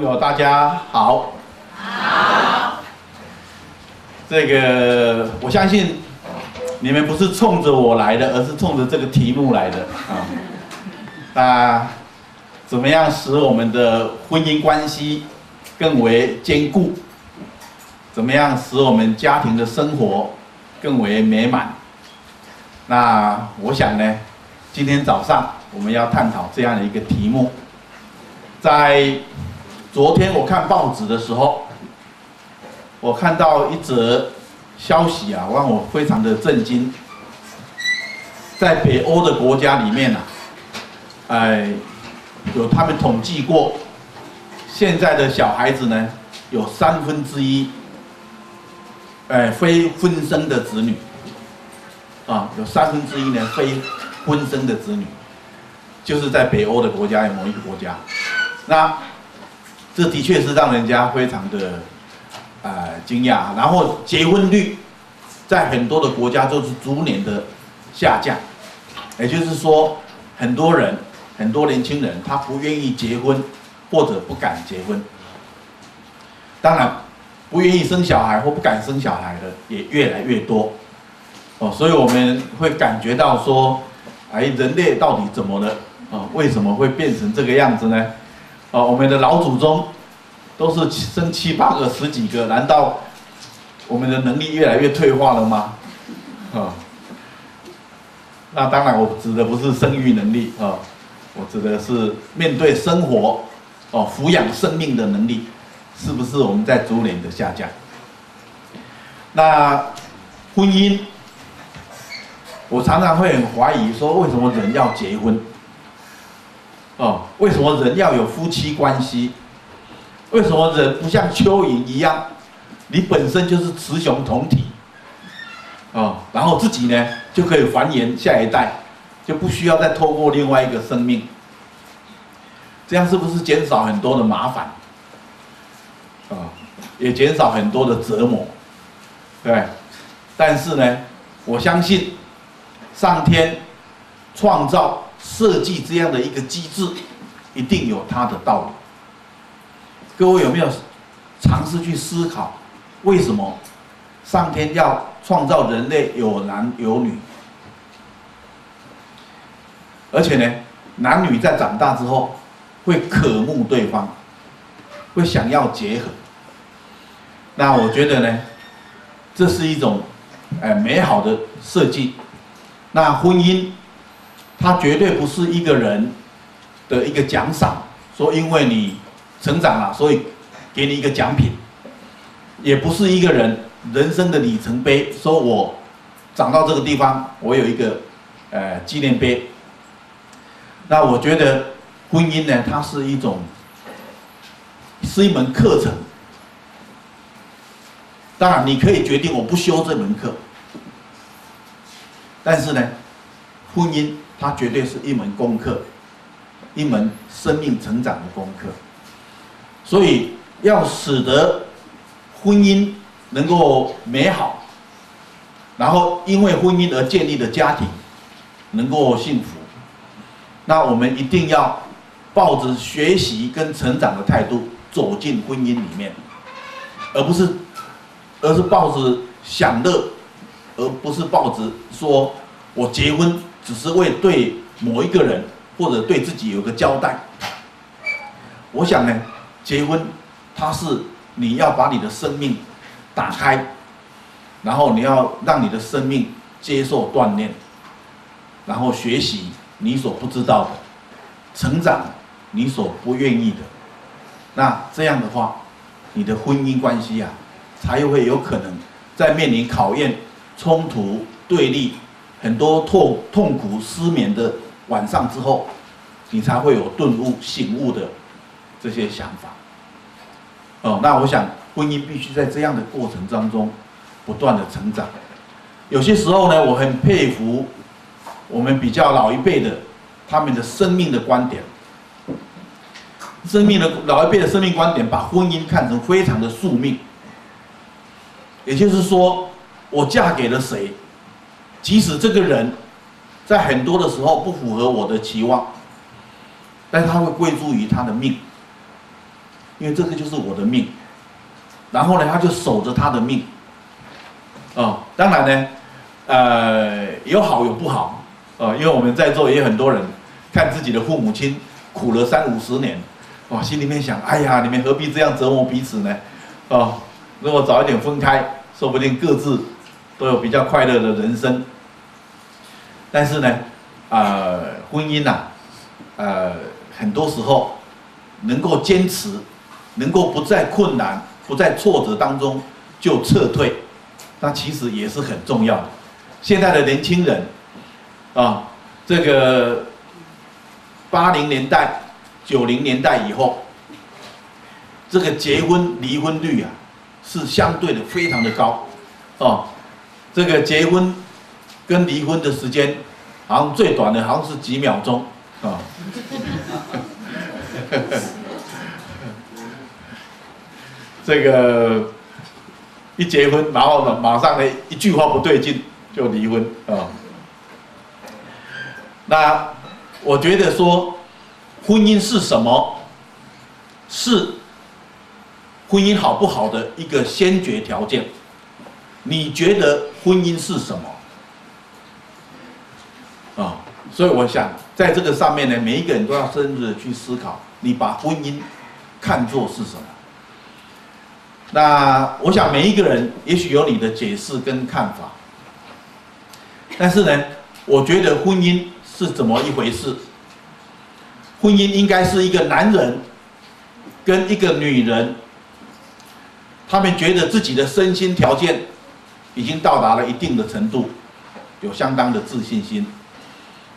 朋友，大家好。好。这个我相信你们不是冲着我来的，而是冲着这个题目来的啊。那怎么样使我们的婚姻关系更为坚固？怎么样使我们家庭的生活更为美满？那我想呢，今天早上我们要探讨这样的一个题目。在昨天我看报纸的时候，我看到一则消息啊，让我非常的震惊。在北欧的国家里面呢、啊，哎，有他们统计过，现在的小孩子呢，有三分之一，哎，非婚生的子女，啊，有三分之一呢非婚生的子女，就是在北欧的国家有某一个国家。那这的确是让人家非常的呃惊讶，然后结婚率在很多的国家都是逐年的下降，也就是说，很多人很多年轻人他不愿意结婚或者不敢结婚，当然不愿意生小孩或不敢生小孩的也越来越多哦，所以我们会感觉到说，哎，人类到底怎么了啊？为什么会变成这个样子呢？哦，我们的老祖宗都是生七八个、十几个，难道我们的能力越来越退化了吗？啊，那当然，我指的不是生育能力啊，我指的是面对生活哦，抚养生命的能力，是不是我们在逐年的下降？那婚姻，我常常会很怀疑说，为什么人要结婚？哦，为什么人要有夫妻关系？为什么人不像蚯蚓一样，你本身就是雌雄同体，哦，然后自己呢就可以繁衍下一代，就不需要再透过另外一个生命，这样是不是减少很多的麻烦？啊、哦，也减少很多的折磨，对。但是呢，我相信上天创造。设计这样的一个机制，一定有它的道理。各位有没有尝试去思考，为什么上天要创造人类有男有女？而且呢，男女在长大之后会渴慕对方，会想要结合。那我觉得呢，这是一种哎美好的设计。那婚姻。它绝对不是一个人的一个奖赏，说因为你成长了，所以给你一个奖品，也不是一个人人生的里程碑，说我长到这个地方，我有一个呃纪念碑。那我觉得婚姻呢，它是一种是一门课程。当然，你可以决定我不修这门课，但是呢，婚姻。它绝对是一门功课，一门生命成长的功课。所以，要使得婚姻能够美好，然后因为婚姻而建立的家庭能够幸福，那我们一定要抱着学习跟成长的态度走进婚姻里面，而不是，而是抱着享乐，而不是抱着说我结婚。只是为对某一个人或者对自己有个交代。我想呢，结婚，它是你要把你的生命打开，然后你要让你的生命接受锻炼，然后学习你所不知道的，成长你所不愿意的。那这样的话，你的婚姻关系啊，才会有可能在面临考验、冲突、对立。很多痛痛苦失眠的晚上之后，你才会有顿悟醒悟的这些想法。哦，那我想婚姻必须在这样的过程当中不断的成长。有些时候呢，我很佩服我们比较老一辈的他们的生命的观点。生命的老一辈的生命观点，把婚姻看成非常的宿命。也就是说，我嫁给了谁？即使这个人，在很多的时候不符合我的期望，但他会归诸于他的命。因为这个就是我的命。然后呢，他就守着他的命。哦，当然呢，呃，有好有不好，哦，因为我们在座也有很多人，看自己的父母亲苦了三五十年，哦，心里面想，哎呀，你们何必这样折磨彼此呢？哦，如果早一点分开，说不定各自都有比较快乐的人生。但是呢，呃，婚姻呐、啊，呃，很多时候能够坚持，能够不在困难、不在挫折当中就撤退。那其实也是很重要的。现在的年轻人，啊，这个八零年代、九零年代以后，这个结婚离婚率啊，是相对的非常的高，哦，这个结婚跟离婚的时间，好像最短的好像是几秒钟，啊，这个。一结婚，然后呢，马上呢，一句话不对劲就离婚啊。那我觉得说，婚姻是什么？是婚姻好不好的一个先决条件。你觉得婚姻是什么？啊，所以我想在这个上面呢，每一个人都要深入的去思考，你把婚姻看作是什么？那我想每一个人也许有你的解释跟看法，但是呢，我觉得婚姻是怎么一回事？婚姻应该是一个男人跟一个女人，他们觉得自己的身心条件已经到达了一定的程度，有相当的自信心，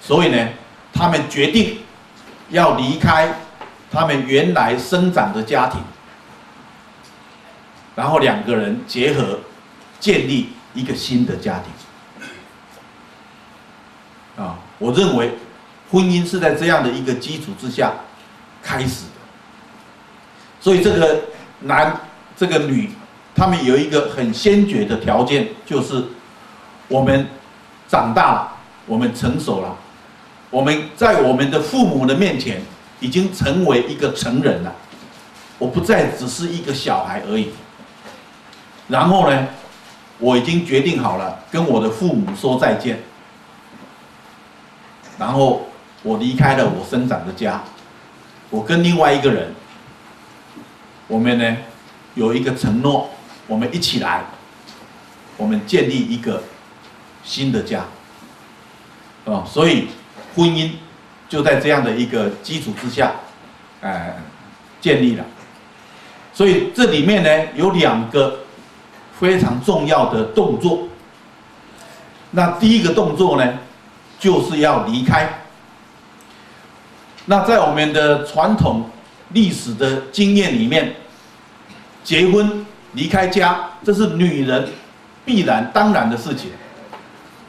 所以呢，他们决定要离开他们原来生长的家庭。然后两个人结合，建立一个新的家庭。啊，我认为婚姻是在这样的一个基础之下开始的。所以这个男，这个女，他们有一个很先决的条件，就是我们长大了，我们成熟了，我们在我们的父母的面前已经成为一个成人了，我不再只是一个小孩而已。然后呢，我已经决定好了跟我的父母说再见。然后我离开了我生长的家，我跟另外一个人，我们呢有一个承诺，我们一起来，我们建立一个新的家。哦，所以婚姻就在这样的一个基础之下，呃，建立了。所以这里面呢有两个。非常重要的动作。那第一个动作呢，就是要离开。那在我们的传统历史的经验里面，结婚离开家，这是女人必然当然的事情。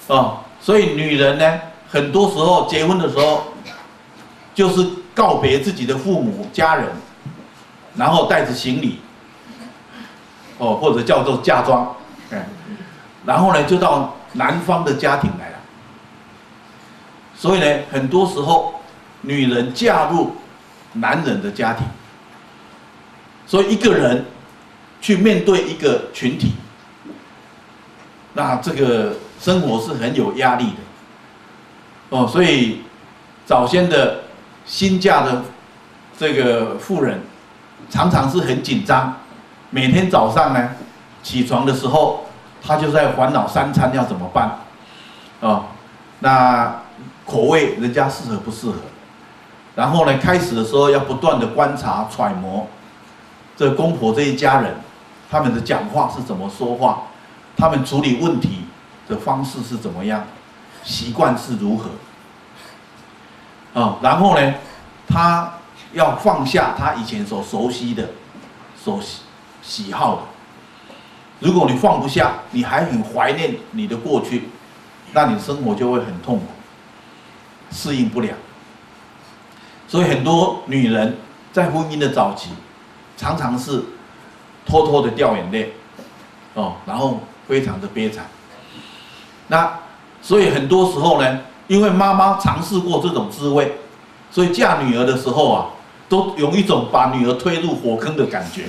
哦，所以女人呢，很多时候结婚的时候，就是告别自己的父母家人，然后带着行李。哦，或者叫做嫁妆，嗯，然后呢，就到男方的家庭来了。所以呢，很多时候女人嫁入男人的家庭，所以一个人去面对一个群体，那这个生活是很有压力的。哦，所以早先的新嫁的这个妇人，常常是很紧张。每天早上呢，起床的时候，她就在烦恼三餐要怎么办，啊，那口味人家适合不适合？然后呢，开始的时候要不断的观察揣摩，这公婆这一家人，他们的讲话是怎么说话，他们处理问题的方式是怎么样，习惯是如何，啊，然后呢，他要放下他以前所熟悉的，所喜。喜好的，如果你放不下，你还很怀念你的过去，那你生活就会很痛苦，适应不了。所以很多女人在婚姻的早期，常常是偷偷的掉眼泪，哦，然后非常的悲惨。那所以很多时候呢，因为妈妈尝试过这种滋味，所以嫁女儿的时候啊，都有一种把女儿推入火坑的感觉。